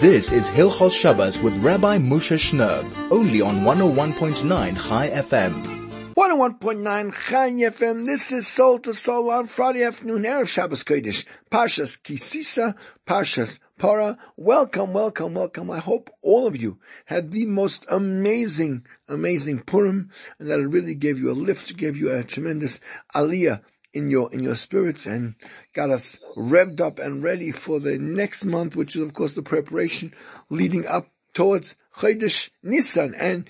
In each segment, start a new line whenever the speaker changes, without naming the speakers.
This is Hilchos Shabbos with Rabbi Moshe Schnurb, only on 101.9 Chai FM.
101.9 Chai FM. Oh this is Soul to Soul on Friday afternoon, Erev Shabbos Kodesh. Pashas Kisisa, Pashas Para. Welcome, welcome, welcome. I hope all of you had the most amazing, amazing Purim, and that it really gave you a lift, gave you a tremendous aliyah in your in your spirits and got us revved up and ready for the next month, which is of course the preparation leading up towards Chodesh Nisan and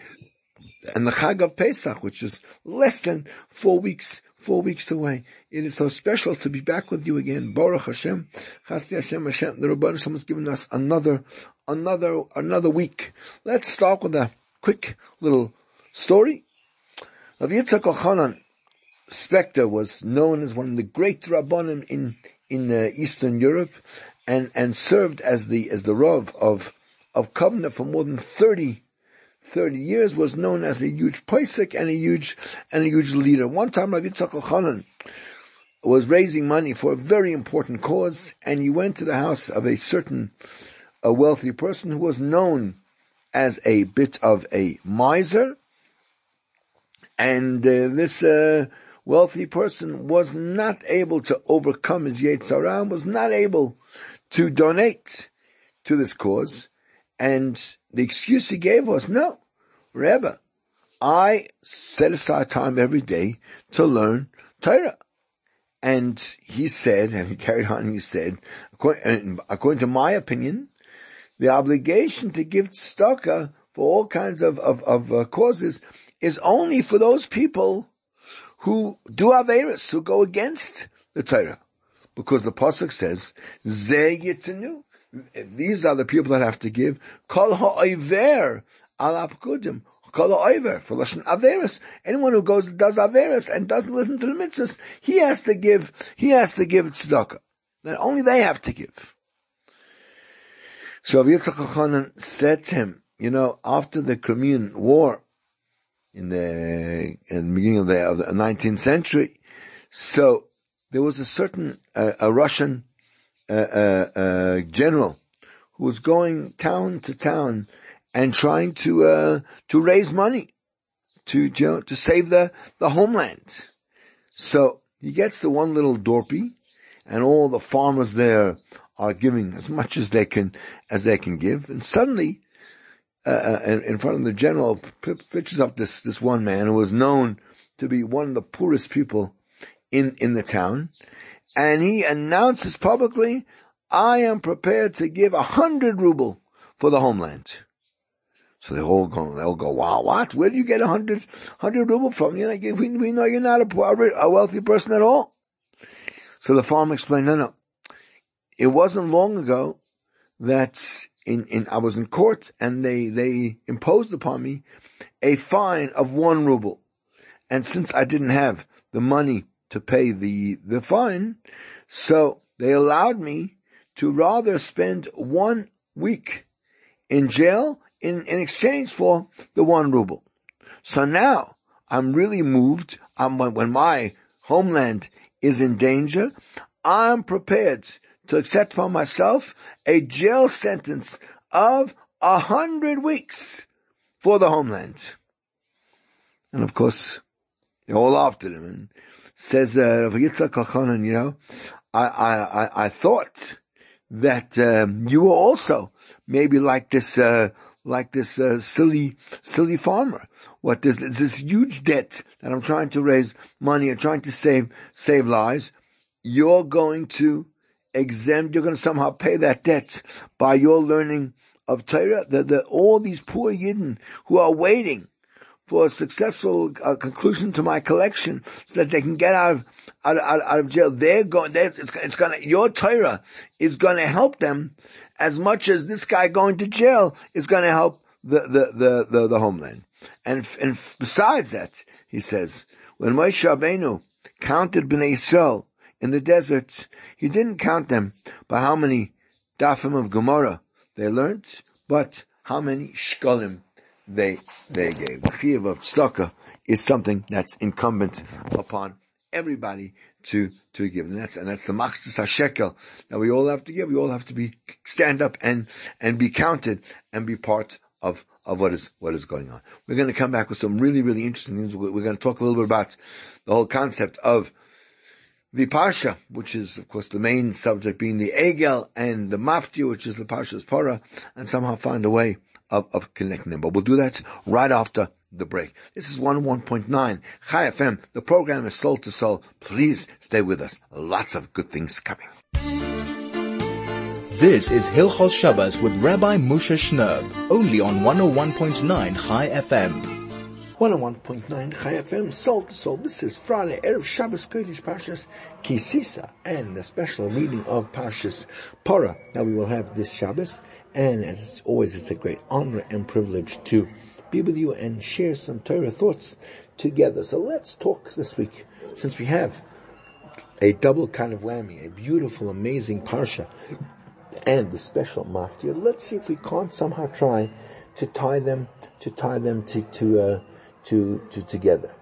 and the Chag of Pesach, which is less than four weeks four weeks away. It is so special to be back with you again. Baruch Hashem, Chasti Hashem Hashem. The Rabban Hashem has given us another another another week. Let's start with a quick little story of Yitzchak Elchanan Spector was known as one of the great rabbanim in in uh, Eastern Europe, and and served as the as the rav of of Kovna for more than 30, 30 years. Was known as a huge posek and a huge and a huge leader. One time, Rabbi Elchanan was raising money for a very important cause, and he went to the house of a certain a wealthy person who was known as a bit of a miser, and uh, this. Uh, wealthy person was not able to overcome his Yetzirah, was not able to donate to this cause. And the excuse he gave was, no, Rebbe, I set aside time every day to learn Torah. And he said, and he carried on, he said, according, according to my opinion, the obligation to give tzedakah for all kinds of, of, of uh, causes is only for those people who do Averis, who go against the Torah. Because the Pasuk says, Ze. These are the people that have to give. Kol ha'oiver al apkudim. Kol ha'oiver for Lashon Averis. Anyone who goes, does Averis and doesn't listen to the mitzvahs, he has to give, he has to give tzedakah. Then only they have to give. So Yitzchak said to him, you know, after the Crimean War, in the, in the beginning of the, of the 19th century. So there was a certain uh, a Russian uh, uh, uh, general who was going town to town and trying to uh, to raise money to you know, to save the the homeland. So he gets the one little dorpy, and all the farmers there are giving as much as they can as they can give, and suddenly uh, uh in front of the general, pictures up this, this one man who was known to be one of the poorest people in, in the town. And he announces publicly, I am prepared to give a hundred ruble for the homeland. So they all go, they all go, wow, what? Where do you get a hundred, hundred ruble from? You know, we, we know you're not a, poor, a wealthy person at all. So the farmer explained, no, no. It wasn't long ago that in, in, I was in court and they, they imposed upon me a fine of one ruble. And since I didn't have the money to pay the, the fine, so they allowed me to rather spend one week in jail in, in exchange for the one ruble. So now I'm really moved. I'm, when my homeland is in danger, I'm prepared to accept for myself a jail sentence of a hundred weeks for the homeland. And of course, they all laughed at him and says, uh, Yitzhak Elchanan, you know, I, I, I, I thought that, um, you were also maybe like this, uh, like this, uh, silly, silly farmer. What this, this huge debt that I'm trying to raise money and trying to save, save lives. You're going to exempt, you're going to somehow pay that debt by your learning of Torah, that all these poor Yidden who are waiting for a successful uh, conclusion to my collection so that they can get out of, out, out, out of jail, they're going, they're, it's, it's gonna, your Torah is gonna help them as much as this guy going to jail is gonna help the, the, the, the, the homeland. And, and besides that, he says, when Moshe Rabbeinu counted Bnei Yisrael in the desert, he didn't count them by how many dafim of Gemara they learned, but how many shkolim they, they gave. The chiyuv of tzedakah is something that's incumbent upon everybody to, to give. And that's, and that's the machzis hashekel that we all have to give. We all have to be, stand up and, and be counted and be part of, of what is, what is going on. We're going to come back with some really, really interesting things. We're going to talk a little bit about the whole concept of the Parsha, which is of course the main subject being the Egel and the Mafti, which is the Parsha's Parah, and somehow find a way of, of connecting them. But we'll do that right after the break. This is 101.9 Chai FM. The program is Soul to Soul. Please stay with us. Lots of good things coming.
This is Hilchos Shabbos with Rabbi Moshe Shnerb, only on 101.9 Chai FM.
101.9 Chai FM, Soul to Soul. This is Friday, Erev Shabbos Kodesh Parshas Kisisa, and a special reading of Parshas Parah. Now we will have this Shabbos, and as always, it's a great honor and privilege to be with you and share some Torah thoughts together. So let's talk this week, since we have a double kind of whammy, a beautiful, amazing Parsha, and the special Maftir. Let's see if we can't somehow try to tie them, to tie them to, to, uh, to, to together.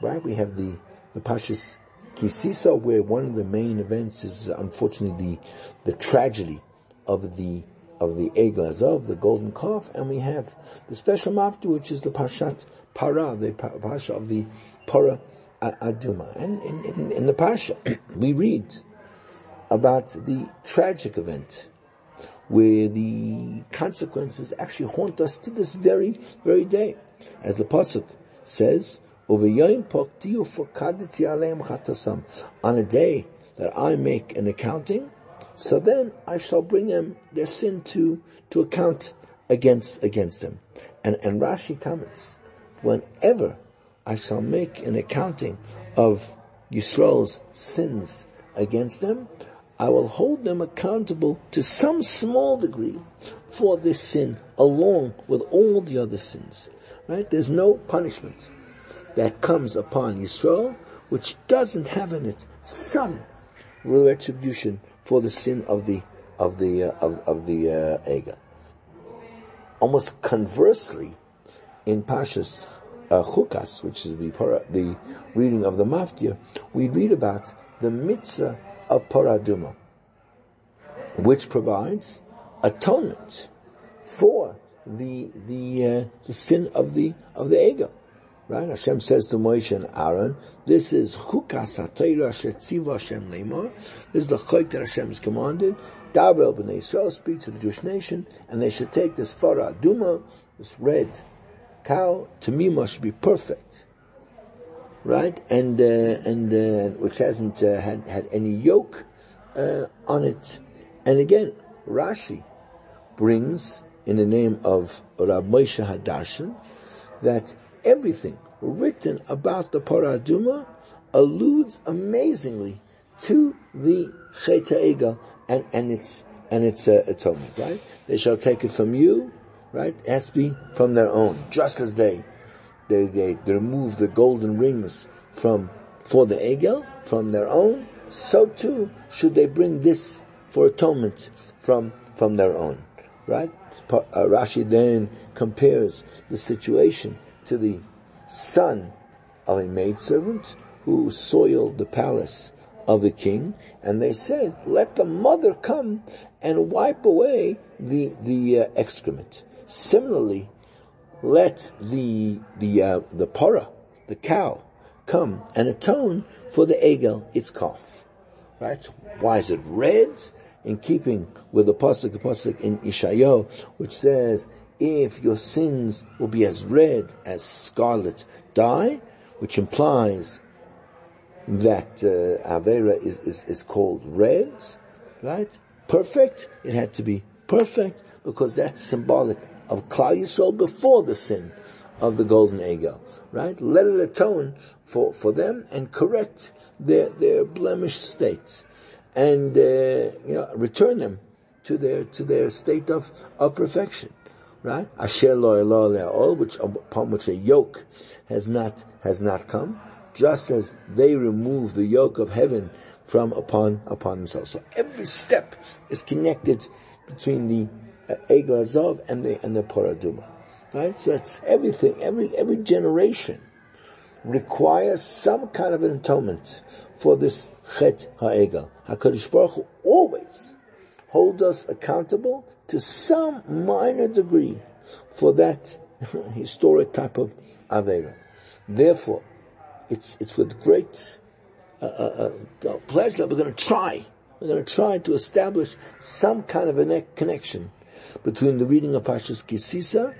Right? We have the, the Pashas Kisisa, where one of the main events is uh, unfortunately the, the tragedy of the of the Egel Azov, the golden calf, and we have the special mafta, which is the Pashat Para, the Pasha of the Para Aduma. And in, in, in the Pasha, we read about the tragic event where the consequences actually haunt us to this very, very day. As the Pasuk says, on a day that I make an accounting, so then I shall bring them their sin to, to account against, against them. And, and Rashi comments, whenever I shall make an accounting of Yisrael's sins against them, I will hold them accountable to some small degree for this sin along with all the other sins. Right? There's no punishment that comes upon Yisrael which doesn't have in it some retribution for the sin of the of the uh, of, of the uh, Ega. Almost conversely, in Pashas uh, Chukas, which is the the reading of the Maftir, we read about the mitzvah of Paraduma, which provides atonement for the the uh, the sin of the of the ego. Right? Hashem says to Moshe and Aaron, this is chukas ha-Torah Hashem leimor. This is the chayk that Hashem has commanded. Dabrel b'nei Yisrael speak to the Jewish nation, and they should take this farah duma, this red cow, tamima should be perfect. Right? And, uh, and, uh, which hasn't uh, had, had any yoke, uh, on it. And again, Rashi brings in the name of Rab Moshe Hadarshan that everything written about the Paraduma alludes amazingly to the Chet and, and its, and its uh, atonement, right? They shall take it from you, right? It be from their own, just as they, they, they, they remove the golden rings from, for the Egel, from their own, so too should they bring this for atonement from, from their own, right? Uh, Rashi then compares the situation to the son of a maidservant who soiled the palace of the king, and they said, let the mother come and wipe away the, the uh, excrement. Similarly, let the, the, uh, the para, the cow, come and atone for the egel, its calf. Right? Why is it red? In keeping with the pasuk, the pasuk in Ishayo, which says, if your sins will be as red as scarlet dye, which implies that uh, Avera is, is, is called red, right? Perfect. It had to be perfect because that's symbolic of Klal Yisrael before the sin of the golden egel, right? Let it atone for, for them and correct their, their blemished states and, uh, you know, return them to their, to their state of, of perfection right? Asher lo le'ol, which upon which a yoke has not has not come, just as they remove the yoke of heaven from upon upon themselves. So every step is connected between the uh, Egel and the and the Paraduma, right? So that's everything. Every every generation requires some kind of an atonement for this chet ha'egel. HaKadosh Baruch Hu always hold us accountable to some minor degree for that historic type of Avera. Therefore, it's, it's with great uh, uh, uh, pleasure we're going to try. We're going to try to establish some kind of a connection between the reading of Pashas Kisisa,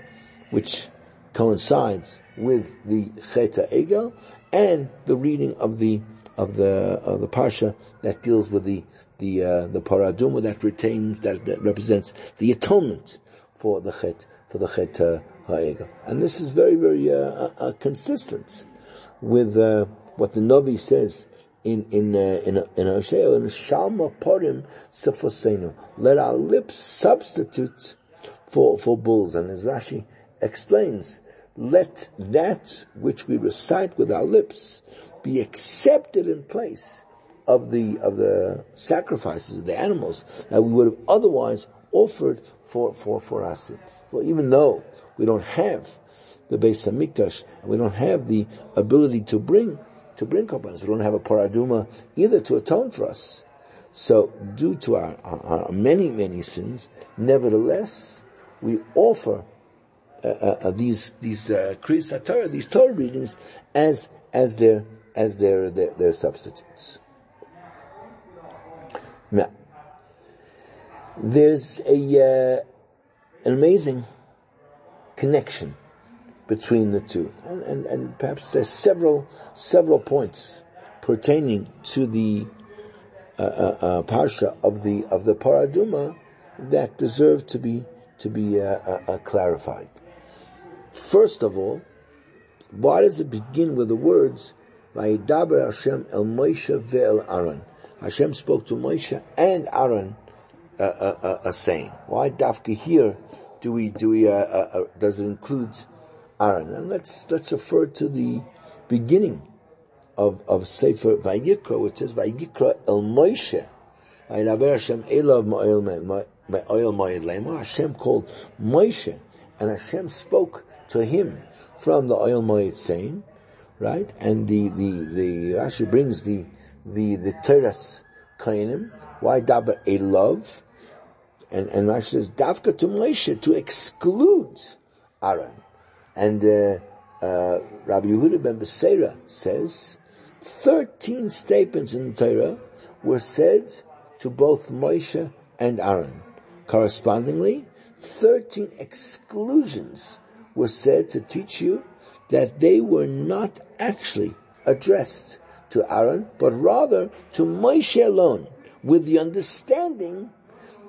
which coincides with the Cheta Egel, and the reading of the of the of the parsha that deals with the the uh, the paraduma that retains that, that represents the atonement for the chet for the chet uh, and this is very very uh, uh, uh consistent with uh, what the Navi says in in uh, in in Hosea in Shalma Porim Sefosenu. Let our lips substitute for for bulls, and as Rashi explains, let that which we recite with our lips be accepted in place of the of the sacrifices, the animals that we would have otherwise offered for for for our sins. For even though we don't have the Beis Hamikdash, and we don't have the ability to bring to bring korbanos, we don't have a paraduma either to atone for us. So, due to our, our, our many many sins, nevertheless, we offer uh, uh, uh, these these uh, Torah, these Torah readings as as their as their their, their substitutes. Now, there's a uh, an amazing connection between the two, and, and, and perhaps there's several several points pertaining to the uh, uh, uh, parsha of the of the paraduma that deserve to be to be uh, uh, clarified. First of all, why does it begin with the words Vayidaber Hashem el Moshe ve'el Aaron? Hashem spoke to Moshe and Aaron uh, uh, uh, saying. Why dafka here do we do we uh, uh, uh, does it include Aaron? And let's let's refer to the beginning of of Sefer Vayikra, which says Vayikra el Moshe. Vayidaber Hashem elav ma'oil ma'oil Hashem called Moshe, and Hashem spoke to him from the oil moed saying, right? And the, the, the, Rashi brings the, the, the teres kainim. Why dabar a love? And, and Rashi says, dafka to Moshe, to exclude Aaron. And, uh, uh, Rabbi Yehuda ben Beseira says, 13 statements in the Torah were said to both Moshe and Aaron. Correspondingly, 13 exclusions were said to teach you that they were not actually addressed to Aaron, but rather to Moshe alone, with the understanding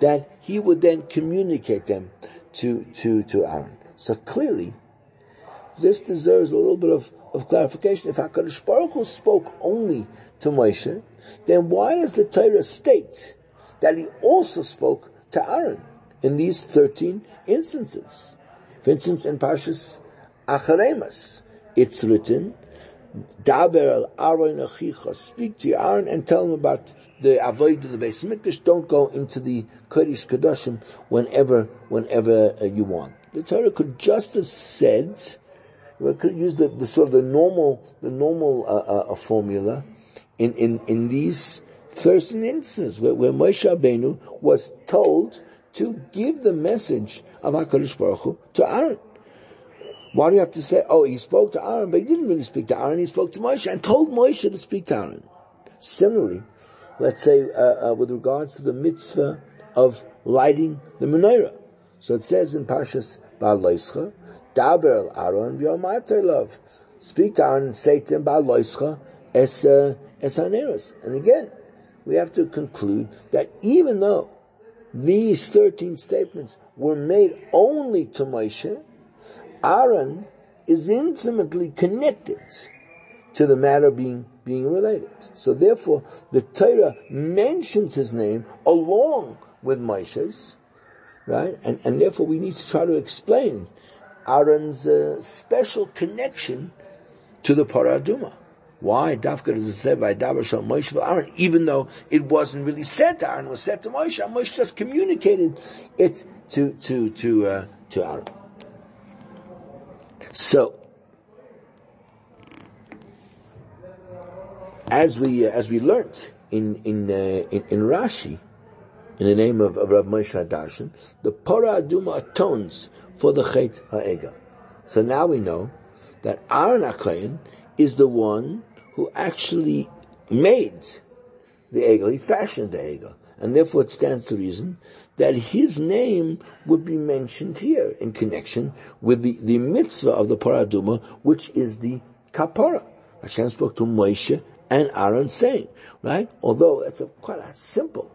that he would then communicate them to, to, to Aaron. So clearly, this deserves a little bit of, of clarification. If HaKadosh Baruch Hu spoke only to Moshe, then why does the Torah state that he also spoke to Aaron in these 13 instances? For instance, in Parshas Acharemas, it's written, Daber al Aaron achicha, speak to Aaron and tell him about the avoid of the Beis Mikdash. Don't go into the Kodesh Kedoshim whenever, whenever uh, you want. The Torah could just have said, we could use the, the sort of the normal, the normal uh, uh, formula in, in, in these first instances where, where Moshe Rabbeinu was told to give the message of HaKadosh Baruch Hu to Aaron. Why do you have to say, oh, he spoke to Aaron, but he didn't really speak to Aaron, he spoke to Moshe and told Moshe to speak to Aaron. Similarly, let's say, uh, uh, with regards to the mitzvah of lighting the menorah. So it says in Pashas Baal Loischa, Daber el Aaron v'yomatei. Speak to Aaron and say to him, Baal Loischa es, es And again, we have to conclude that even though these 13 statements were made only to Moshe, Aaron is intimately connected to the matter being, being related. So therefore, the Torah mentions his name along with Moshe's, right? And, and therefore we need to try to explain Aaron's uh, special connection to the Paraduma. Why Dafka does it say by Dabar Moshe Aaron, even though it wasn't really said to Aaron, was said to Moshe. Moshe just communicated it to to to uh, to Aaron. So as we uh, as we learnt in in, uh, in, in Rashi, in the name of, of Rav Moshe Darshan, the Para Aduma atones for the Chet Ha'ega. So now we know that Aaron HaKohen is the one who actually made the Egel, he fashioned the Egel. And therefore it stands to reason that his name would be mentioned here in connection with the, the mitzvah of the Paraduma, which is the Kapara. Hashem spoke to Moshe and Aaron saying, right? Although that's a, quite a simple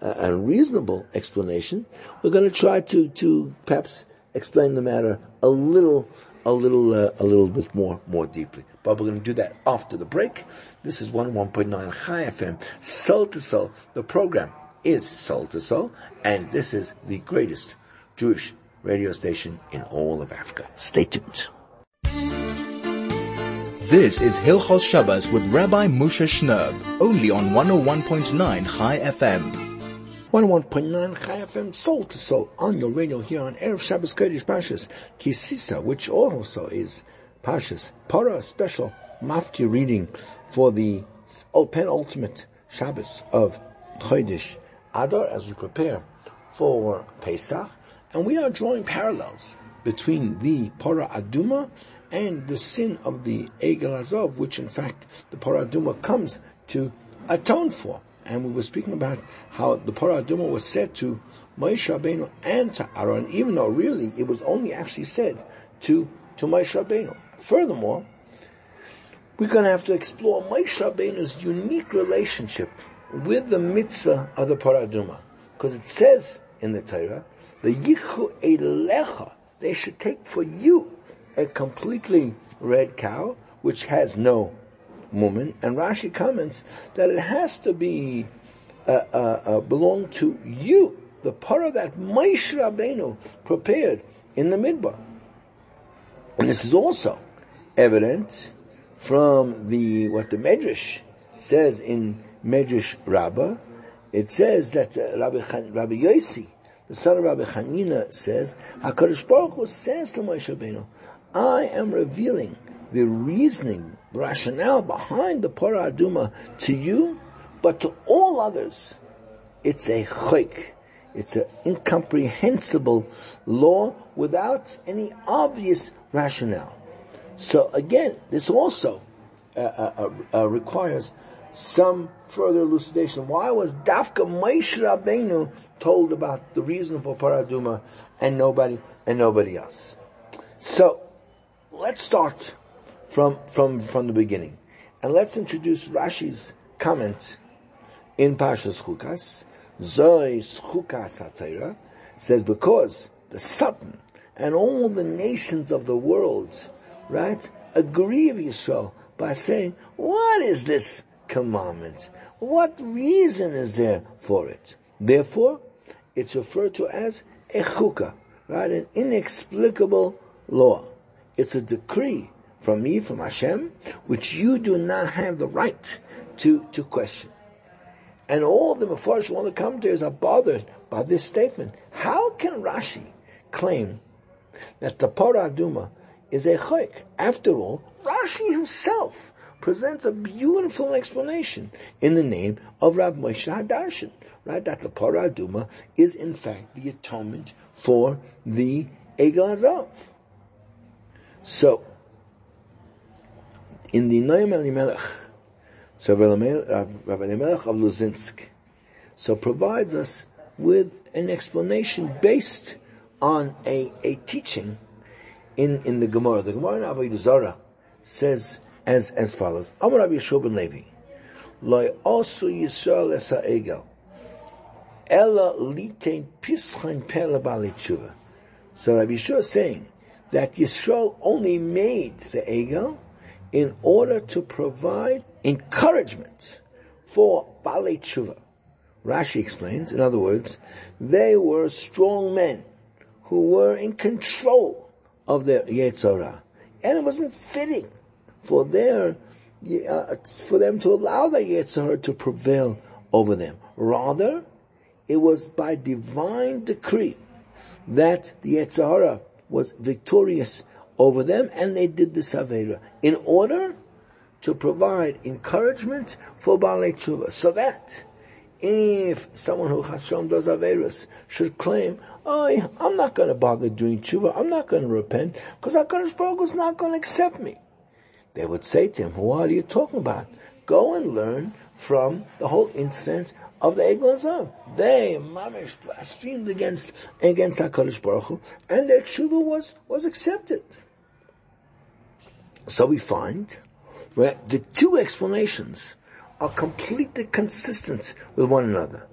uh, and reasonable explanation, we're going to try to, to perhaps explain the matter a little, a little, uh, a little bit more, more deeply. But we're going to do that after the break. This is 101.9 Chai FM, Soul to Soul. The program is Soul to Soul, and this is the greatest Jewish radio station in all of Africa. Stay tuned.
This is Hilchos Shabbos with Rabbi Moshe Shnerb, only on 101.9 Chai FM.
101.9 Chai FM, oh Soul to Soul, on your radio here on Erev Shabbos Kodesh Pashas, Kisisa, which also is Pashas, Para, special Mafti reading for the penultimate Shabbos of Chodesh Adar as we prepare for Pesach, and we are drawing parallels between the Para Aduma and the sin of the Egel Azov, which in fact the Para Aduma comes to atone for. And we were speaking about how the Para Aduma was said to Moshe Rabbeinu and to Aaron, even though really it was only actually said to, to Moshe Rabbeinu. Furthermore, we're going to have to explore Moshe Rabbeinu's unique relationship with the mitzvah of the paraduma. Because it says in the Torah, the yichu elecha, they should take for you a completely red cow, which has no woman. And Rashi comments that it has to be, uh, uh, uh, belong to you, the para that Moshe Rabbeinu prepared in the midbar. And this is also evident from the, what the Medrash says in Medrash Rabbah, it says that uh, Rabbi, Chan, Rabbi Yossi, the son of Rabbi Hanina, says, HaKadosh Baruch Hu says to Moshe Rabbeinu, I am revealing the reasoning, rationale behind the Parah Aduma to you, but to all others, it's a chayk. It's an incomprehensible law without any obvious rationale. So again, this also uh, uh, uh, uh requires some further elucidation. Why was Dafka Moshe Rabbeinu told about the reason for Paraduma and nobody and nobody else? So let's start from from from the beginning, and let's introduce Rashi's comment in Pashas Chukas. Zoy Chukas Hatayra says because the Satan and all the nations of the world, right, agree with Yisrael by saying, what is this commandment. What reason is there for it? Therefore, it's referred to as a chukah, right? An inexplicable law. It's a decree from me, from Hashem, which you do not have the right to, to question. And all the Mepharsh want to come to commentators are bothered by this statement. How can Rashi claim that the Paraduma is a chayk? After all, Rashi himself presents a beautiful explanation in the name of Rav Moshe Hadarshan, right? That the Paraduma is in fact the atonement for the Egel Azav. So, in the Noam Elimelech, so Rav Elimelech of Luzinsk, so provides us with an explanation based on a, a teaching in, in the Gemara. The Gemara in Avodah Zarah says as, as follows. Amar Rabbi Yeshua ben Levi. Loi osu Yisrael es ha'egel. Ella litein pischain pele tshuva. So Rabbi Yeshua is saying that Yisrael only made the egel in order to provide encouragement for Baalei Tshuva. Rashi explains, in other words, they were strong men who were in control of their Yetzirah. And it wasn't fitting for their uh, for them to allow the Yetzirah to prevail over them. Rather, it was by divine decree that the Yetzirah was victorious over them and they did the Savera in order to provide encouragement for Baalei Tshuva. So that if someone who Hashem does Averis should claim, oh, I'm not going to bother doing Tshuva, I'm not going to repent, because HaKadosh Baruch is not going to accept me. They would say to him, what are you talking about? Go and learn from the whole incident of the Egel. They, mamish, blasphemed against, against HaKadosh Baruch Hu, and their tshuva was, was accepted. So we find where the two explanations are completely consistent with one another.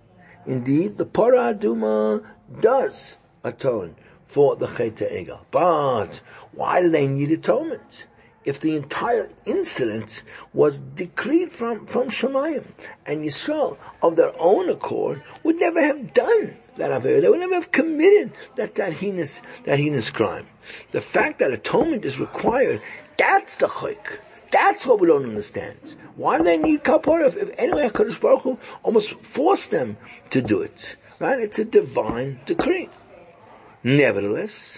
Indeed, the Parah Aduma does atone for the Cheta Egel. But why do they need atonement? if the entire incident was decreed from, from Shemayim. And Yisrael, of their own accord, would never have done that Avera. They would never have committed that, that heinous, that heinous crime. The fact that atonement is required, that's the chayk. That's what we don't understand. Why do they need kapara if, if anyway HaKadosh Baruch Hu almost forced them to do it? Right? It's a divine decree. Nevertheless,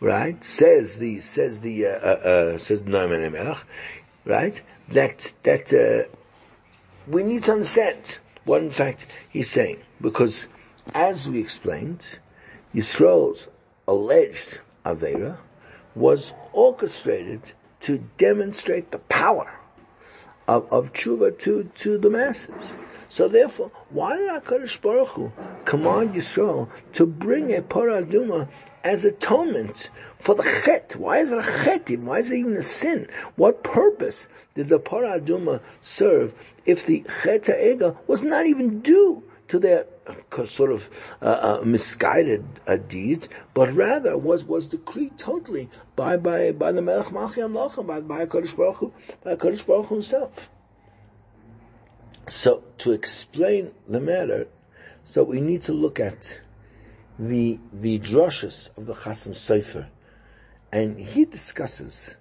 right? Says the says the uh, uh, uh, says Noam Elimelech, right? That that uh, we need to understand what in fact he's saying because, as we explained, Yisrael's alleged avera was orchestrated to demonstrate the power of, of tshuva to, to the masses. So therefore, why did HaKadosh Baruch Hu command Yisrael to bring a paraduma as atonement for the chet. Why is it a chet? Why is it even a sin? What purpose did the paraduma serve if the chet ega was not even due to their sort of uh, uh, misguided uh, deeds, but rather was was decreed totally by by by the Melech Malchi Amlocha, by by Hakadosh Baruch Hu, by Hakadosh Baruch Hu himself. So to explain the matter, so we need to look at the the drushes of the Chasam Sofer, and he discusses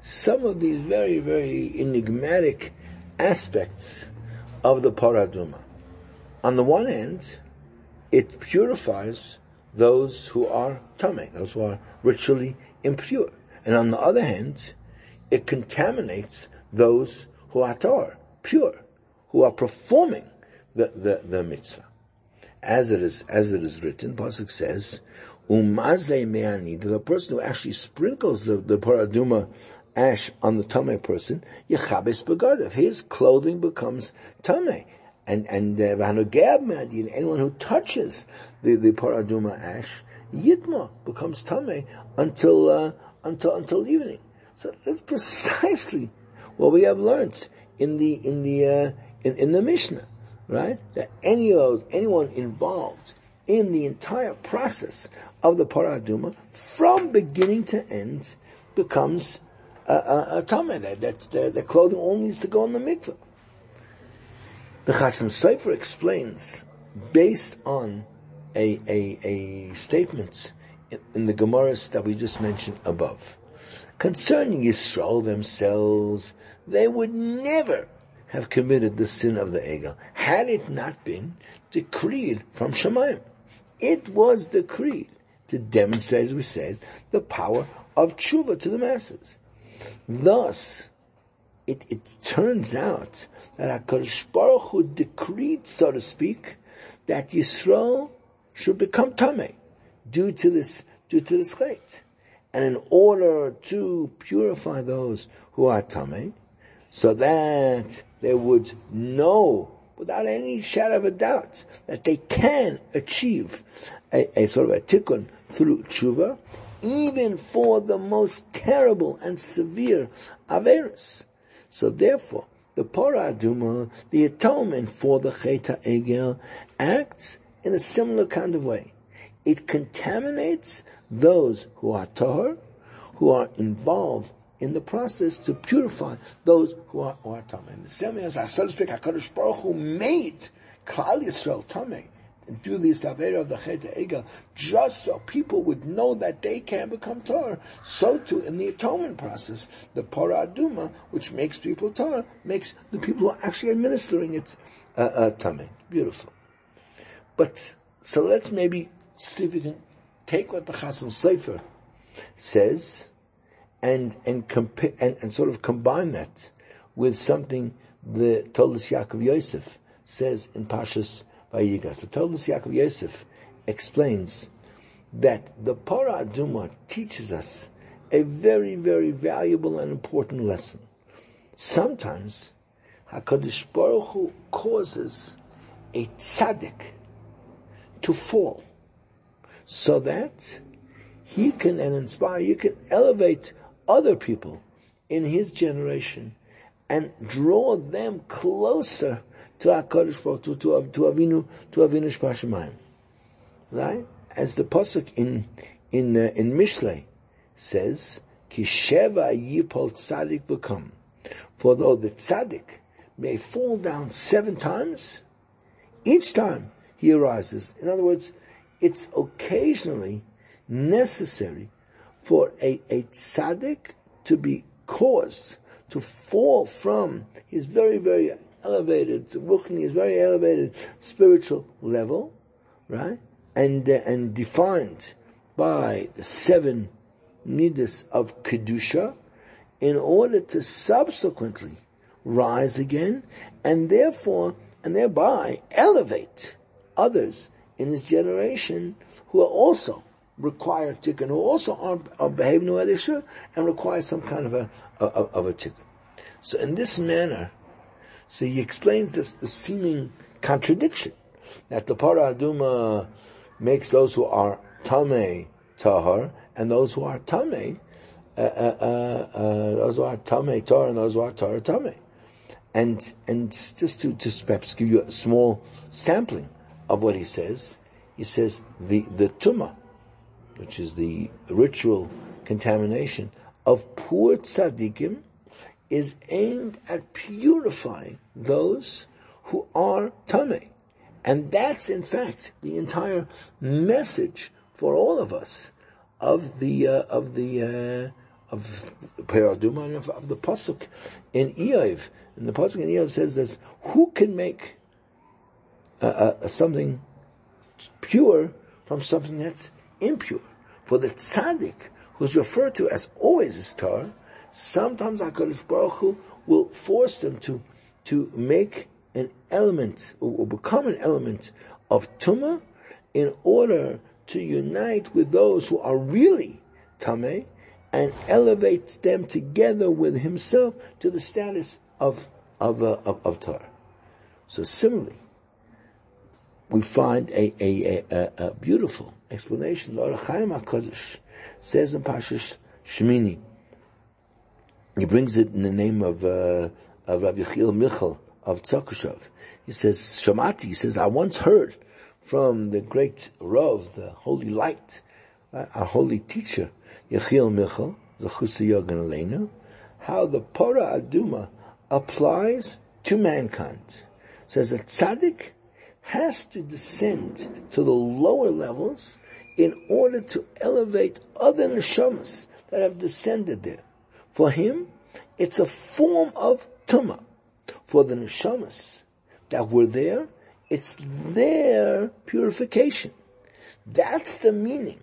some of these very very enigmatic aspects of the paraduma. On the one hand, it purifies those who are tamei, those who are ritually impure, and on the other hand, it contaminates those who are tar, pure, who are performing the, the, the mitzvah as it is as it is written. Pasuk says, "Umaze me'ani." The person who actually sprinkles the, the paraduma ash on the tame person, yechabes begadav. His clothing becomes tame. And and uh, anyone who touches the the paraduma ash, yitma becomes tame until uh, until until evening. So that's precisely what we have learned in the in the uh, in, in the Mishnah right? That any of anyone involved in the entire process of the paraduma, from beginning to end, becomes a, a, a tameh. That, that the, the clothing only needs to go in the mikveh. The Chasam Sofer explains, based on a, a, a statement in, in the Gemaras that we just mentioned above, concerning Yisrael themselves, they would never have committed the sin of the Egel, had it not been decreed from Shemayim. It was decreed to demonstrate, as we said, the power of tshuva to the masses. Thus, it, it turns out that HaKadosh Baruch Hu decreed, so to speak, that Yisrael should become Tameh due to this, due to this chait. And in order to purify those who are Tameh, so that they would know without any shadow of a doubt that they can achieve a, a sort of a tikkun through tshuva, even for the most terrible and severe averis. So therefore, the paraduma, the atonement for the cheta egel, acts in a similar kind of way. It contaminates those who are tahor, who are involved in the process to purify those who are, who are. And the same as so to speak, Hakadosh Baruch Hu made Klal Yisrael tamei and do the Savera of the Chet Ega, just so people would know that they can become Torah. So too, in the atonement process, the Paraduma, which makes people Torah, makes the people who are actually administering it uh, uh. Beautiful. But, so let's maybe see if we can take what the Chasam Sofer says, and, and and, and sort of combine that with something the Toldus Yaakov Yosef says in Pashas Vayigas. The Toldus Yaakov Yosef explains that the Parah Aduma teaches us a very, very valuable and important lesson. Sometimes HaKadosh Baruch Hu causes a tzaddik to fall so that he can and inspire, you can elevate other people in his generation and draw them closer to HaKadosh Baruch Hu, to, to Avinu, to Avinu Shpashamayim. Right? As the Pasuk in, in, uh, in Mishlei says, Kisheva Yipol Tzadik V'kam. For though the Tzadik may fall down seven times, each time he arises. In other words, it's occasionally necessary for a, a tzaddik to be caused to fall from his very, very elevated, is very elevated spiritual level, right? And, uh, and defined by the seven midas of Kedusha in order to subsequently rise again and therefore, and thereby elevate others in his generation who are also require tikkun, who also are, are behaving the way they should and require some kind of a, of, of a tikkun. So in this manner, so he explains this, the seeming contradiction that the paraduma makes those who are tame tahar and those who are tame, uh, uh, uh, uh, those who are tame tahar and those who are tahar tame. And, and just to, just perhaps give you a small sampling of what he says, he says the, the tumah, which is the ritual contamination of poor tzaddikim, is aimed at purifying those who are tameh. And that's in fact the entire message for all of us of the, uh, of the, uh, of Peraduma of, of the Pasuk in Eiv. And the Pasuk in Eiv says this, who can make uh, uh, something pure from something that's impure? For the tzaddik, who's referred to as always a tar, sometimes HaKadosh Baruch Hu will force them to, to make an element, or, become an element of tumah in order to unite with those who are really tameh and elevate them together with himself to the status of, of, uh, of, of Torah. So similarly, we find a, a, a, a beautiful explanation. The Ohr HaChaim HaKadosh says in Pashas Shemini, he brings it in the name of, uh, of Rav Yechiel Michal of Tzokashov. He says, Shamati, he says, I once heard from the great Rav, the holy light, uh, our holy teacher, Yechiel Michal, the Yogan Elena, how the Pora Aduma applies to mankind. Says a tzaddik has to descend to the lower levels in order to elevate other neshamas that have descended there. For him, it's a form of tumah. For the neshamas that were there, it's their purification. That's the meaning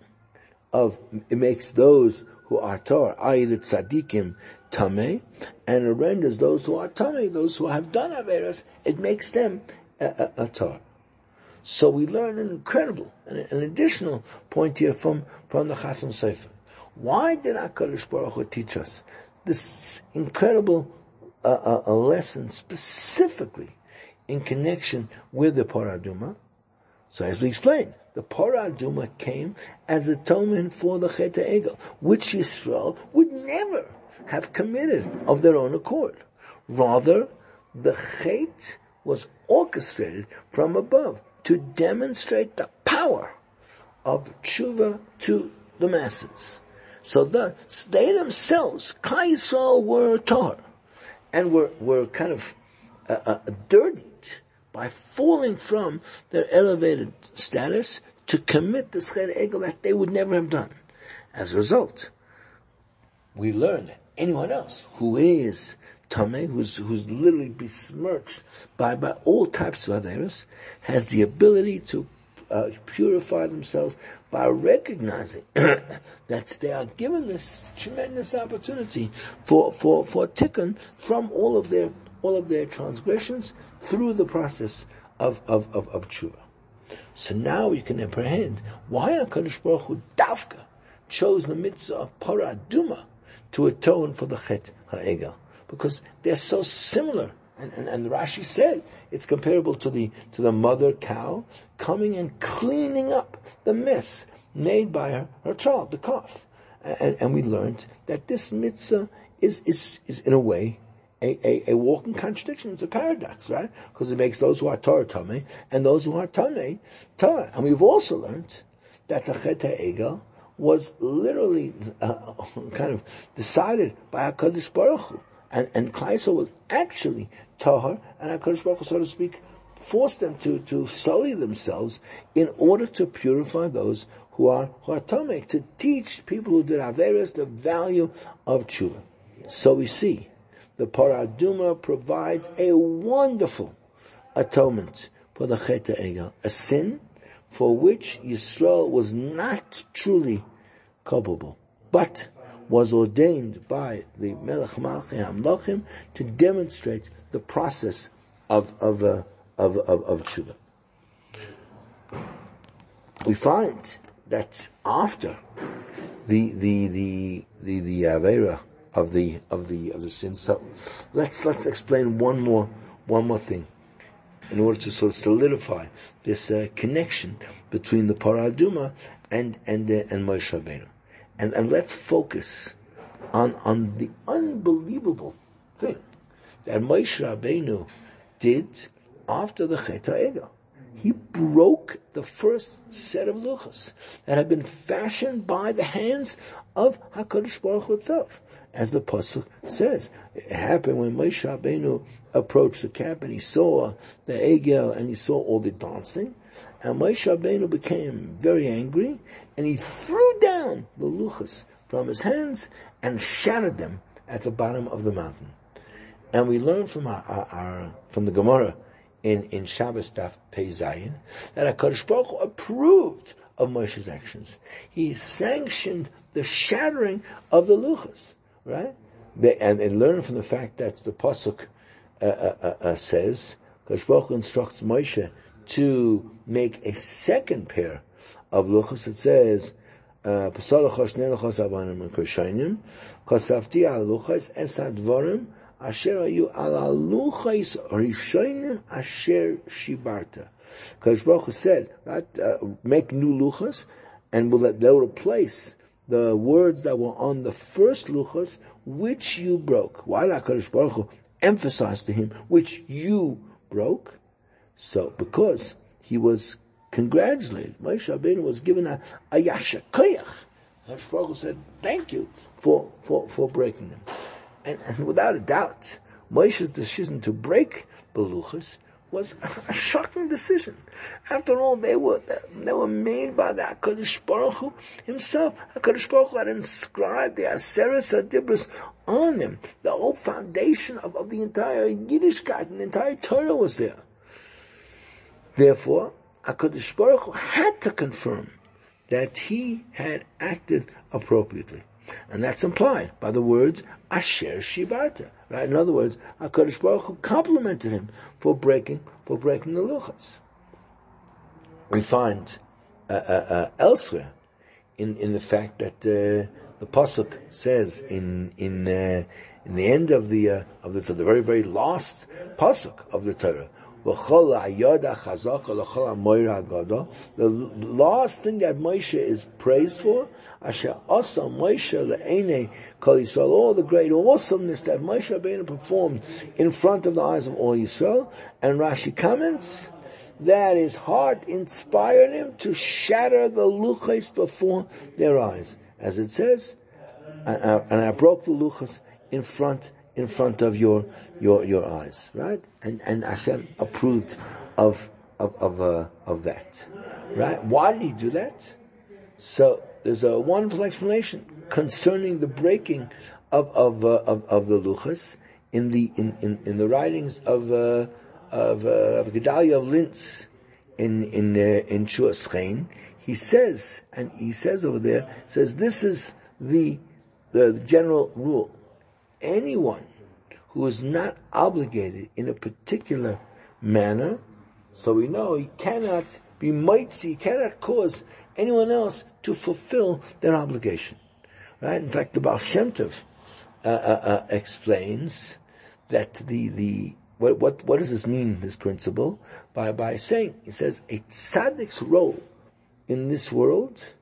of, it makes those who are Torah, i.e. the tzaddikim, tameh, and it renders those who are tameh, those who have done averas, it makes them a, a. So we learn an incredible, an, an additional point here from, from the Chasam Sofer. Why did HaKadosh Baruch Hu teach us this incredible uh, uh, a lesson specifically in connection with the Paraduma? So as we explained, the Paraduma came as atonement for the Chet Egel, which Yisrael would never have committed of their own accord. Rather, the Chet was orchestrated from above to demonstrate the power of tshuva to the masses. So the, they themselves, Klal Yisrael were tar, and were, were kind of uh, uh, dirtied by falling from their elevated status to commit the Scher Egel that they would never have done. As a result, we learn that anyone else who is Tame, who's, who's literally besmirched by, by all types of Averis, has the ability to uh, purify themselves by recognizing that they are given this tremendous opportunity for, for, for tikkun from all of their, all of their transgressions through the process of, of, of, of tshuva. So now you can apprehend why HaKadosh Baruch Hu Davka chose the mitzvah of Paraduma to atone for the Chet HaEgel. Because they're so similar. And, and, and Rashi said it's comparable to the, to the mother cow coming and cleaning up the mess made by her, her child, the calf. And, and we learned that this mitzvah is, is, is in a way a, a, a walking contradiction. It's a paradox, right? Because it makes those who are Torah Tomei and those who are Tomei Torah. And we've also learned that the Chet Egel was literally uh, kind of decided by HaKadosh Baruch Hu. And, and Klaisa was actually And HaKadosh Baruch Hu, so to speak, forced them to, to sully themselves in order to purify those who are, who are to teach people who did Averis the value of tshuva. So we see the Para Aduma provides a wonderful atonement for the Chet Egel, a sin for which Yisrael was not truly culpable, but was ordained by the Melech Malchi Hamlochim to demonstrate the process of of uh, of of, of tshuva. We find that after the the the the the Avera of the of the of the sin. So let's let's explain one more one more thing in order to sort of solidify this uh, connection between the para aduma and and uh, and Moshe Rabbeinu, and and let's focus on on the unbelievable thing that Moshe Rabbeinu did after the Chet Egel. He broke the first set of luchas that had been fashioned by the hands of Hakadosh Baruch Hu itself as the pasuk says. It happened when Moshe Rabbeinu approached the camp and he saw the Egel and he saw all the dancing. And Moshe Rabbeinu became very angry and he threw down the luchas from his hands and shattered them at the bottom of the mountain. And we learn from our, our, our from the Gemara in, in Shabbos Daf Pei Zayin that HaKadosh Baruch Hu approved of Moshe's actions. He sanctioned the shattering of the luchas right? They, and, and learn from the fact that the pasuk uh, uh, uh, uh says, Kashbach instructs Moshe to make a second pair of luchos. It says, uh, "Pasalachos nelachos avanim and koshainim, kosavti aluchos esadvarim asher ayu al aluchos rishonim asher shibarta." Kashbach said, right, uh, make new luchos, and will they'll replace the words that were on the first luchos, which you broke. Why HaKadosh Baruch Hu emphasized to him, which you broke? So, because he was congratulated, Moshe Rabbeinu was given a, a yasha koyach. Baruch said, thank you for, for, for breaking them. And, and without a doubt, Moshe's decision to break the luchos was a shocking decision. After all, they were they were made by the Hakadosh Baruch Hu himself. Hakadosh Baruch Hu had inscribed the Aseres Adibris on them. The whole foundation of, of the entire Yiddishkeit and the entire Torah was there. Therefore, Hakadosh Baruch Hu had to confirm that he had acted appropriately. And that's implied by the words Asher Shibarta. Right? In other words, HaKadosh Baruch Hu complimented him for breaking, for breaking the luchas. We find uh, uh, uh, elsewhere in, in the fact that uh, the pasuk says in in uh, in the end of the uh, of the, the very very last pasuk of the Torah, the last thing that Moshe is praised for, Asher Asa Moshe Kol Yisrael, all the great awesomeness that Moshe Rabbeinu performed in front of the eyes of all Yisrael, and Rashi comments, that his heart inspired him to shatter the luchas before their eyes. As it says, and I, broke the luchas in front in front of your your your eyes, right? And and Hashem approved of of of uh, of that, right? Why did he do that? So there's a wonderful explanation concerning the breaking of of uh, of, of, the luchas in the in, in, in the writings of uh, of uh, of Gedalia of Linz in in uh, in Shuaschein, he says, and he says over there, says this is the the general rule. Anyone who is not obligated in a particular manner, so we know he cannot be mighty, he cannot cause anyone else to fulfill their obligation. Right? In fact, the Baal Shem Tov, uh, uh, uh, explains that the, the, what, what, what does this mean, this principle? By, by saying, he says, a tzaddik's role in this world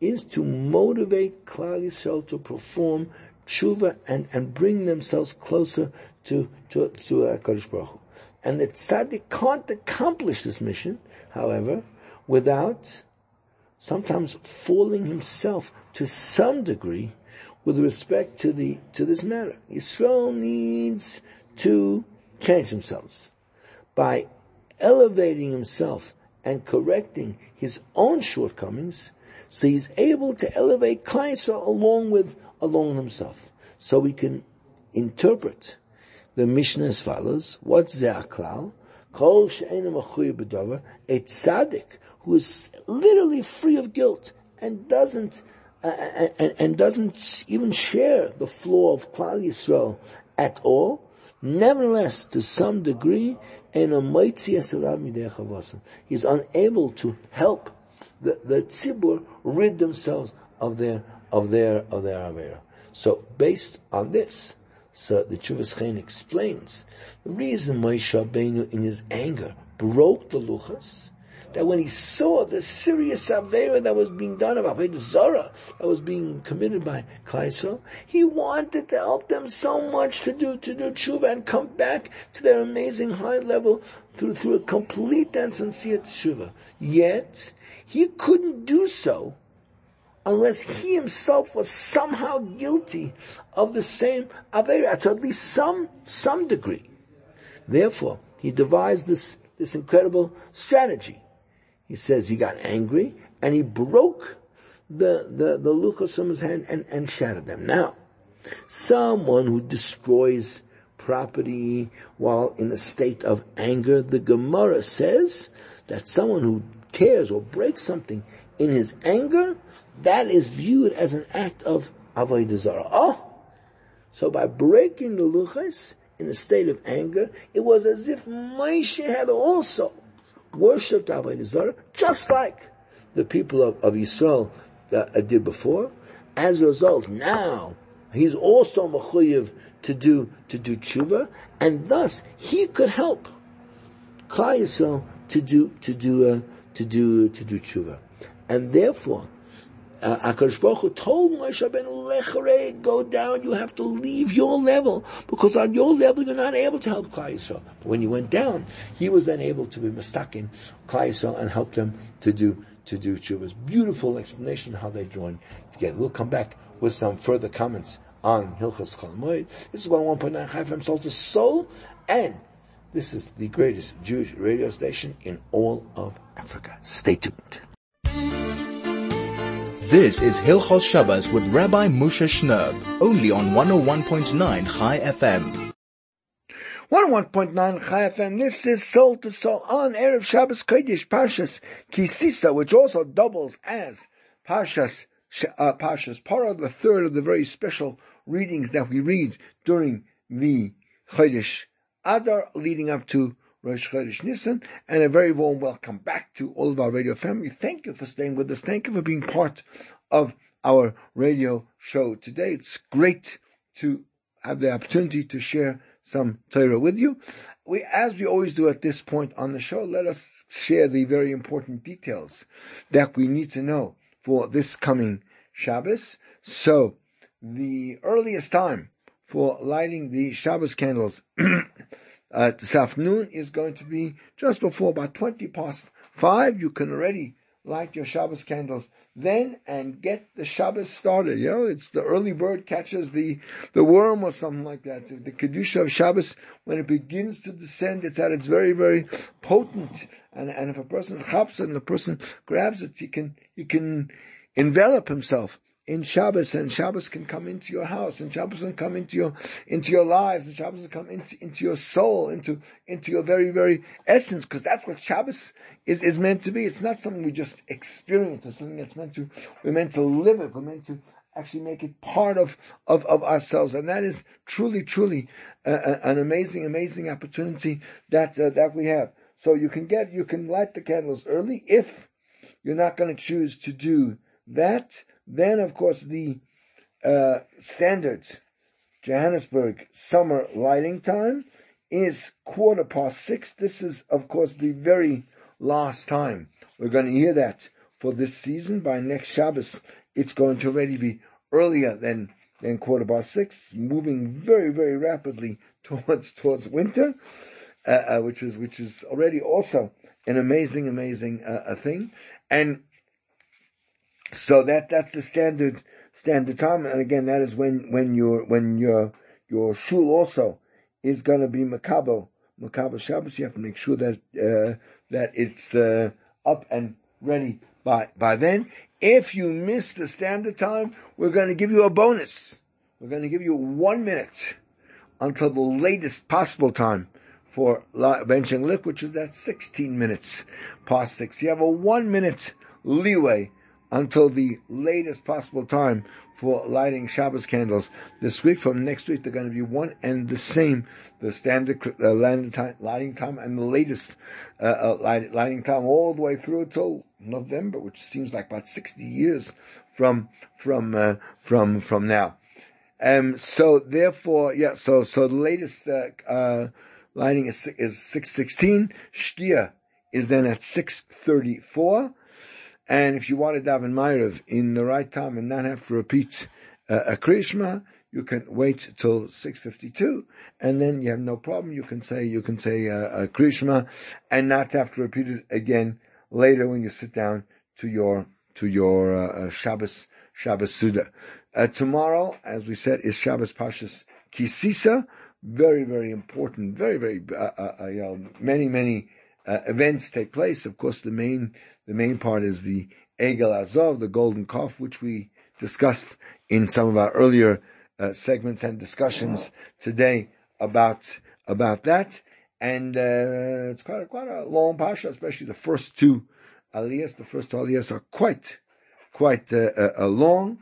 is to motivate Klal Yisrael to perform tshuva and, and bring themselves closer to, to, to uh, Baruch Hu. And the tzaddik can't accomplish this mission, however, without sometimes falling himself to some degree with respect to the to this matter. Yisrael needs to change themselves by elevating himself and correcting his own shortcomings, so he's able to elevate Klaiso along with along himself. So we can interpret the Mishnah as follows: What's Ze'aklal? Kol she'enim a tzaddik who is literally free of guilt and doesn't uh, and, and, doesn't even share the flaw of Klal Yisrael at all. Nevertheless, to some degree, he's unable to help the, the tzibur rid themselves of their of their of their avera. So, based on this, so the Chuvas Chain explains the reason Moshe Rabbeinu, in his anger, broke the luchas that when he saw the serious Avera that was being done of Avodah Zara that was being committed by Kaiso, he wanted to help them so much to do, to do tshuva and come back to their amazing high level through, through a complete and sincere tshuva. Yet, he couldn't do so unless he himself was somehow guilty of the same Avera, to at least some, some degree. Therefore, he devised this, this incredible strategy he says he got angry and he broke the, the, the luchos from his hand and, and shattered them. Now, someone who destroys property while in a state of anger, the Gemara says that someone who tears or breaks something in his anger, that is viewed as an act of avodah zarah. Oh, so by breaking the luchas in a state of anger, it was as if Moshe had also worshipped Avodah Zarah, just like the people of, of Yisrael uh, did before. As a result, now he's also mechuyev to do to do tshuva, and thus he could help Klal to do to do uh, to do to do tshuva, and therefore uh, Akash Hu told Moshe Ben Lechere, go down, you have to leave your level, because on your level you're not able to help Klal Yisrael. But when you went down, he was then able to be mistaken Klal Yisrael and help them to do, to do tshuva's beautiful explanation how they joined together. We'll come back with some further comments on Hilchas Chalamoid. This is 101.9 Chai FM Soul to Soul, and this is the greatest Jewish radio station in all of Africa. Stay tuned.
This is Hilchos Shabbos with Rabbi Moshe Shnerb, only on 101.9 Chai FM.
101.9 Chai FM. This is Soul to Soul on Erev Shabbos Kodesh Parshas Kisisa, which also doubles as Parshas uh, Parshas Parah, the third of the very special readings that we read during the Chodesh Adar, leading up to Rosh Chodesh Nisan, and a very warm welcome back to all of our radio family. Thank you for staying with us. Thank you for being part of our radio show today. It's great to have the opportunity to share some Torah with you. We, as we always do at this point on the show, let us share the very important details that we need to know for this coming Shabbos. So, the earliest time for lighting the Shabbos candles uh, this afternoon is going to be just before about 20 past 5. You can already light your Shabbos candles then and get the Shabbos started. You know, it's the early bird catches the, the worm or something like that. So the Kedusha of Shabbos, when it begins to descend, it's at its very, very potent. And, and if a person chaps and a person grabs it, he can, he can envelop himself in Shabbos, and Shabbos can come into your house, and Shabbos can come into your into your lives, and Shabbos can come into into your soul, into into your very very essence, because that's what Shabbos is is meant to be. It's not something we just experience. It's something that's meant to we're meant to live it. We're meant to actually make it part of of, of ourselves, and that is truly truly uh, an amazing amazing opportunity that uh, that we have. So you can get you can light the candles early if you're not going to choose to do that then, of course, the uh, standard Johannesburg summer lighting time is quarter past six. This is, of course, the very last time we're going to hear that for this season. By next Shabbos, it's going to already be earlier than than quarter past six, moving very very rapidly towards towards winter, uh, uh, which is which is already also an amazing amazing uh, thing. And so that that's the standard standard time, and again, that is when when your when your your shul also is going to be makabel makabel Shabbos. You have to make sure that uh, that it's uh, up and ready by by then. If you miss the standard time, we're going to give you a bonus. We're going to give you one minute until the latest possible time for benching lick, which is at 16 minutes past six. You have a one minute leeway until the latest possible time for lighting Shabbos candles this week. From next week, they're going to be one and the same, the standard uh, lighting, time, and the latest uh, uh, light, lighting time all the way through until November, which seems like about 60 years from from uh, from from now. Um, so therefore, yeah. So so the latest uh, uh, lighting is is 616. Shtia is then at 634. And if you want to daven Ma'ariv in the right time and not have to repeat uh, a Krishma, you can wait till 6.52 and then you have no problem. You can say, you can say uh, a Krishma and not have to repeat it again later when you sit down to your, to your uh, uh Shabbos, Shabbos Suda. Uh, tomorrow, as we said, is Shabbos Pashas Kisisa. Very, very important. Very, very, uh, uh, uh many, many uh, events take place. Of course, the main the main part is the Egel Azov, the golden calf, which we discussed in some of our earlier uh, segments and discussions today about about that. And uh, it's quite a, quite a long pasha, especially the first two aliyahs. The first two aliyahs are quite quite uh, uh, uh, long.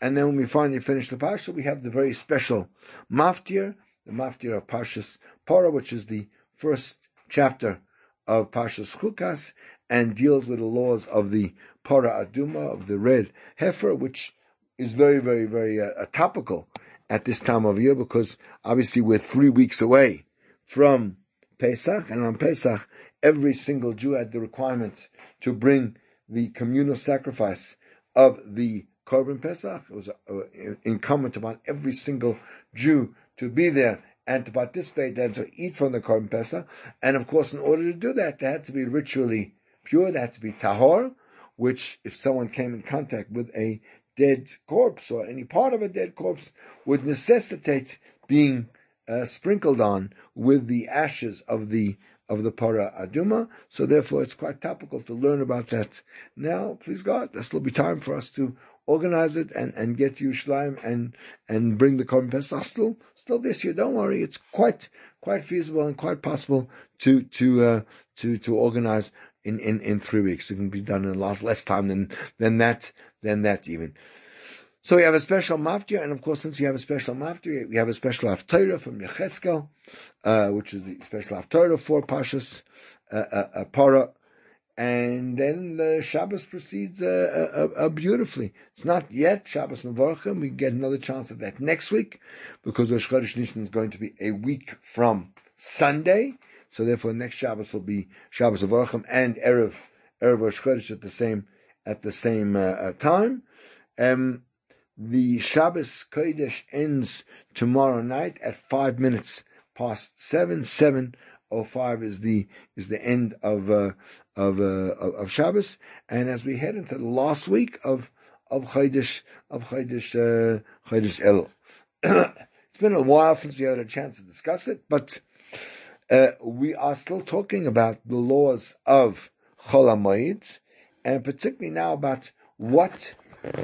And then when we finally finish the pasha, we have the very special maftir, the maftir of Pashas Para, which is the first chapter of Pashas Chukas and deals with the laws of the Para Aduma, of the red heifer, which is very, very, very uh, topical at this time of year because obviously we're three weeks away from Pesach, and on Pesach, every single Jew had the requirement to bring the communal sacrifice of the Korban Pesach. It was uh, incumbent upon every single Jew to be there and to participate and to eat from the Korban Pesach. And of course, in order to do that, they had to be ritually pure, they had to be tahor, which if someone came in contact with a dead corpse or any part of a dead corpse would necessitate being uh, sprinkled on with the ashes of the of the para aduma. So therefore, it's quite topical to learn about that now. Please God, this will be time for us to organize it and, and get you Yerushalayim and, and bring the Korban Pesach still, still this year. Don't worry. It's quite, quite feasible and quite possible to, to, uh, to, to organize in, in, in three weeks. It can be done in a lot less time than, than that, than that even. So we have a special maftir, and of course, since we have a special maftir, we have a special haftarah from Yecheskel, uh, which is the special haftarah for Pashas, uh, uh, uh, Para, and then the Shabbos proceeds uh, uh, uh, beautifully. It's not yet Shabbos Mevorchim. We get another chance at that next week because Rosh Chodesh Nissan is going to be a week from Sunday. So therefore, next Shabbos will be Shabbos Mevorchim and erev erev Rosh at the same at the same uh, uh, time. Um, the Shabbos Kodesh ends tomorrow night at five minutes past seven. Seven oh five is the is the end of uh, of, uh, of, Shabbos, and as we head into the last week of of Chodesh of Chodesh uh, El. it's been a while since we had a chance to discuss it, but uh, we are still talking about the laws of Chol and particularly now about what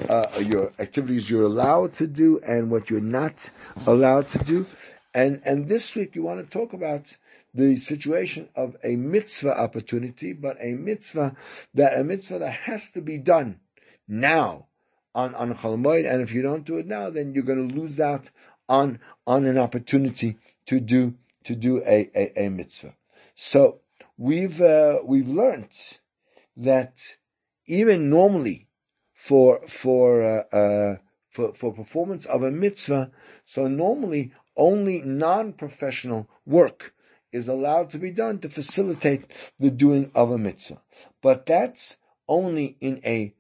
uh, your activities you're allowed to do and what you're not allowed to do. And, and this week you want to talk about the situation of a mitzvah opportunity, but a mitzvah that, a mitzvah that has to be done now on, on Chalamoid, and if you don't do it now, then you're going to lose out on, on an opportunity to do, to do a, a, a mitzvah. So, we've, uh, we've learned that even normally for, for, uh, uh, for, for performance of a mitzvah, so normally only non-professional work is allowed to be done to facilitate the doing of a mitzvah. But that's only in a,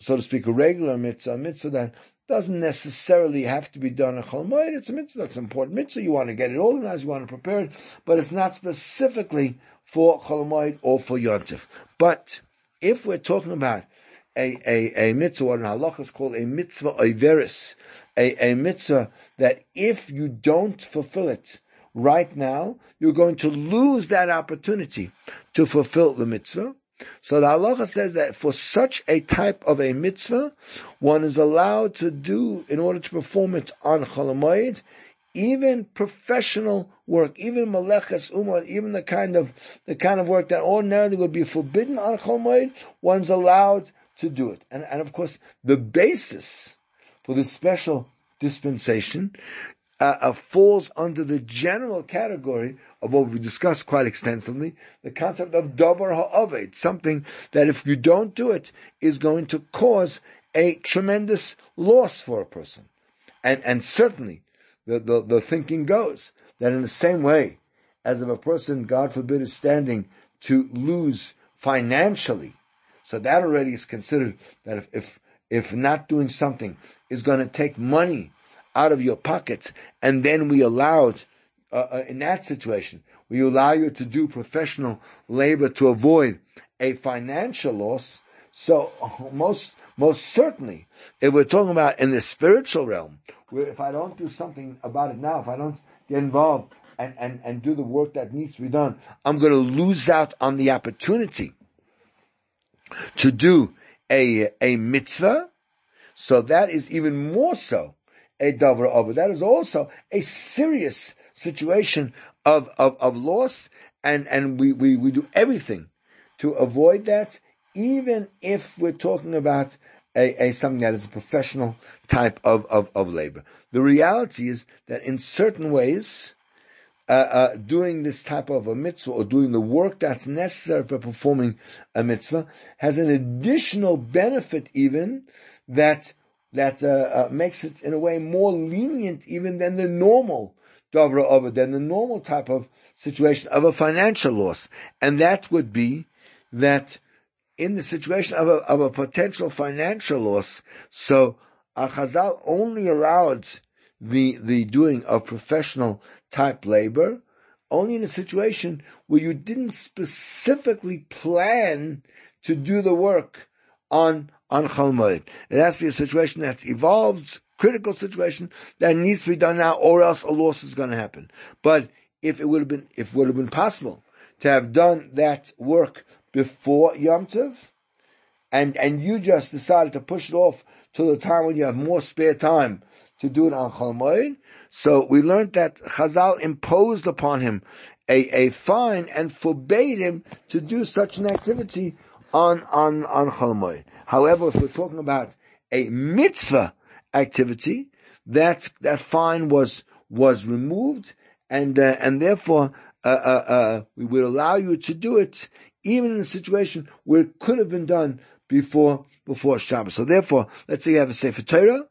so to speak, a regular mitzvah, a mitzvah that doesn't necessarily have to be done a chalmoid. It's a mitzvah. It's an important mitzvah. You want to get it organized. You want to prepare it, but it's not specifically for chalmoid or for yontif. But if we're talking about a, a, a mitzvah, what in halacha is called a mitzvah oiveris, a, a mitzvah that if you don't fulfill it right now, you're going to lose that opportunity to fulfill the mitzvah. So the halacha says that for such a type of a mitzvah, one is allowed to do, in order to perform it on Cholamoid, even professional work, even maleches uman, even the kind of the kind of work that ordinarily would be forbidden on Cholamoid, one's allowed to do it. And, and of course, the basis for this special dispensation uh, uh, falls under the general category of what we discussed quite extensively, the concept of davar ha'aved, something that if you don't do it is going to cause a tremendous loss for a person. And, and certainly the, the, the thinking goes that in the same way as if a person, God forbid, is standing to lose financially, so that already is considered that if, if, if not doing something is going to take money out of your pocket, and then we allowed, uh, uh, in that situation, we allow you to do professional labor to avoid a financial loss. So most, most certainly, if we're talking about in the spiritual realm, where if I don't do something about it now, if I don't get involved and, and, and do the work that needs to be done, I'm going to lose out on the opportunity to do a, a mitzvah. So that is even more so a davar over. That is also a serious situation of, of, of loss and, and we, we, we do everything to avoid that, even if we're talking about a, a something that is a professional type of, of, of labor. The reality is that in certain ways, uh, uh, doing this type of a mitzvah or doing the work that's necessary for performing a mitzvah has an additional benefit even that that uh, uh, makes it in a way more lenient even than the normal davra of than the normal type of situation of a financial loss. And that would be that in the situation of a, of a potential financial loss, so Achazal only allowed the, the doing of professional type labor only in a situation where you didn't specifically plan to do the work on on Chalmoid. It has to be a situation that's evolved, critical situation that needs to be done now, or else a loss is going to happen. But if it would have been, if it would have been possible to have done that work before Yom Tov, and and you just decided to push it off till the time when you have more spare time to do it on Chalmoid, so we learned that Chazal imposed upon him a, a fine and forbade him to do such an activity on on on Chalmoid. However, if we're talking about a mitzvah activity, that that fine was was removed, and uh, and therefore uh, uh, uh, we would allow you to do it even in a situation where it could have been done before before Shabbos. So therefore, let's say you have a Sefer Torah,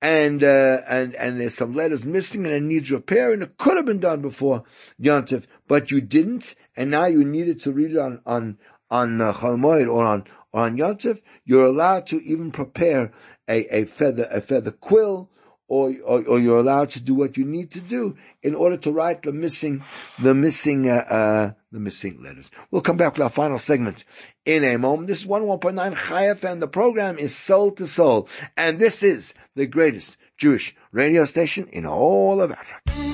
and uh, and and there's some letters missing and it needs repair, and it could have been done before Yontif, but you didn't, and now you needed to read it on on on uh, Chalmoid or on on Yontif, you're allowed to even prepare a, a feather, a feather quill, or, or, or, you're allowed to do what you need to do in order to write the missing, the missing, uh, uh, the missing letters. We'll come back to our final segment in a moment. This is 11.9 Chai FM. The program is Soul to Soul, and this is the greatest Jewish radio station in all of Africa.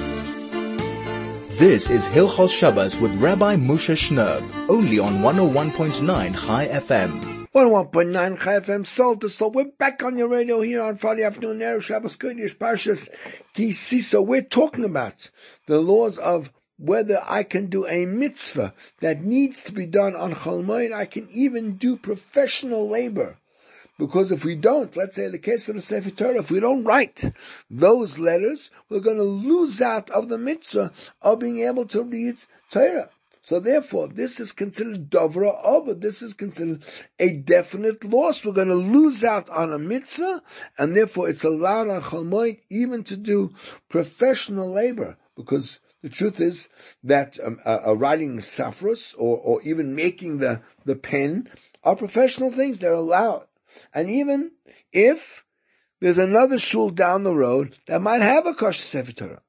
This is Hilchos Shabbos with Rabbi Moshe Schnurb, only on 101.9 Chai FM.
101.9 Chai FM Soul to Soul. We're back on your radio here on Friday afternoon, Erev Shabbos Kodesh Parshas Ki So We're talking about the laws of whether I can do a mitzvah that needs to be done on Chalmoid. I can even do professional labor. Because if we don't, let's say in the case of the Sefer Torah, if we don't write those letters, we're going to lose out of the mitzvah of being able to read Torah. So therefore, this is considered Dovra Over. This is considered a definite loss. We're going to lose out on a mitzvah, and therefore it's allowed on Chalmoid even to do professional labor, because the truth is that um, writing safros or, or even making the, the pen are professional things. They're allowed. And even if there's another shul down the road that might have a kosher Sefer Torah,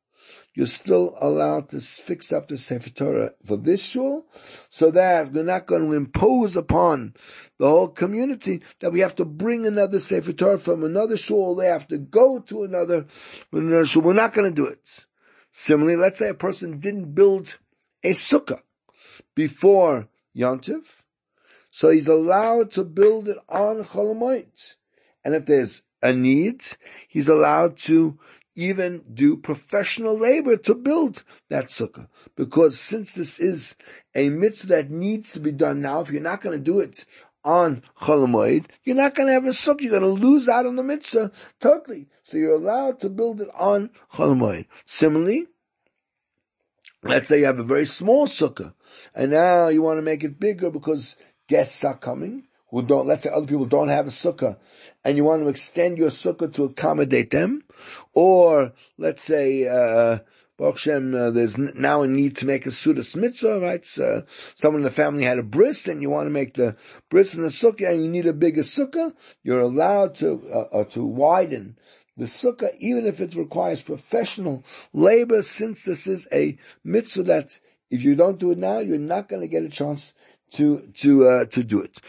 you're still allowed to fix up the Sefer Torah for this shul, so that we're not going to impose upon the whole community that we have to bring another Sefer Torah from another shul, they have to go to another, another shul. We're not going to do it. Similarly, let's say a person didn't build a sukkah before Yontif, so he's allowed to build it on Cholamoid. And if there's a need, he's allowed to even do professional labor to build that sukkah. Because since this is a mitzvah that needs to be done now, if you're not going to do it on Cholamoid, you're not going to have a sukkah. You're going to lose out on the mitzvah totally. So you're allowed to build it on Cholamoid. Similarly, let's say you have a very small sukkah, and now you want to make it bigger because guests are coming who don't, let's say other people don't have a sukkah, and you want to extend your sukkah to accommodate them, or let's say, uh, Baruch uh, there's now a need to make a sudas mitzvah, right? So someone in the family had a bris, and you want to make the bris in the sukkah, and you need a bigger sukkah. You're allowed to uh, uh, to widen the sukkah, even if it requires professional labor, since this is a mitzvah that if you don't do it now, you're not going to get a chance to to uh, to do it.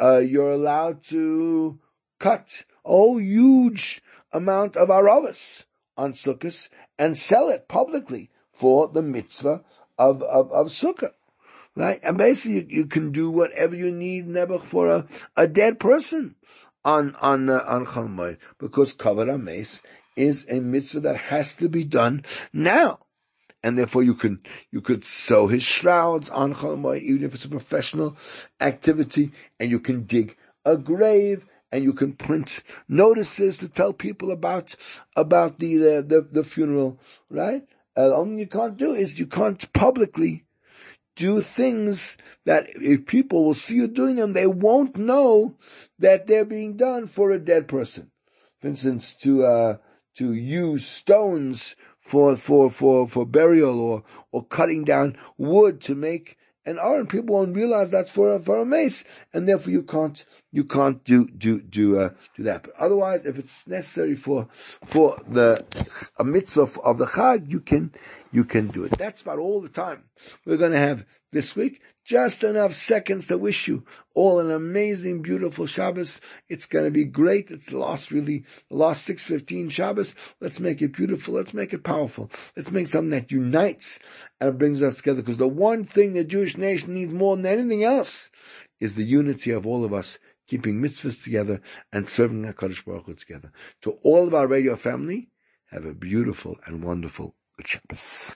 Uh, you're allowed to cut a huge amount of aravas on sukkahs and sell it publicly for the mitzvah of, of, of sukkah. Right? And basically you, you, can do whatever you need nebuch for a, a dead person on, on, uh, on Chalmoid because kavod mace is a mitzvah that has to be done now. And therefore you can, you could sew his shrouds on Chalmoid, even if it's a professional activity, and you can dig a grave and you can print notices to tell people about about the the, the, the funeral, right? Uh, only you can't do is you can't publicly do things that if people will see you doing them, they won't know that they're being done for a dead person. For instance, to uh, to use stones for for for for burial or or cutting down wood to make an aren't people won't realize that's for a, for a mace, and therefore you can't you can't do do do uh, do that. But otherwise, if it's necessary for for the a mitzvah of the chag, you can you can do it. That's about all the time we're going to have this week. Just enough seconds to wish you all an amazing, beautiful Shabbos. It's going to be great. It's the last, really, the last 615 Shabbos. Let's make it beautiful. Let's make it powerful. Let's make something that unites and brings us together. Because the one thing the Jewish nation needs more than anything else is the unity of all of us keeping mitzvahs together and serving HaKadosh Baruch Hu together. To all of our radio family, have a beautiful and wonderful Shabbos.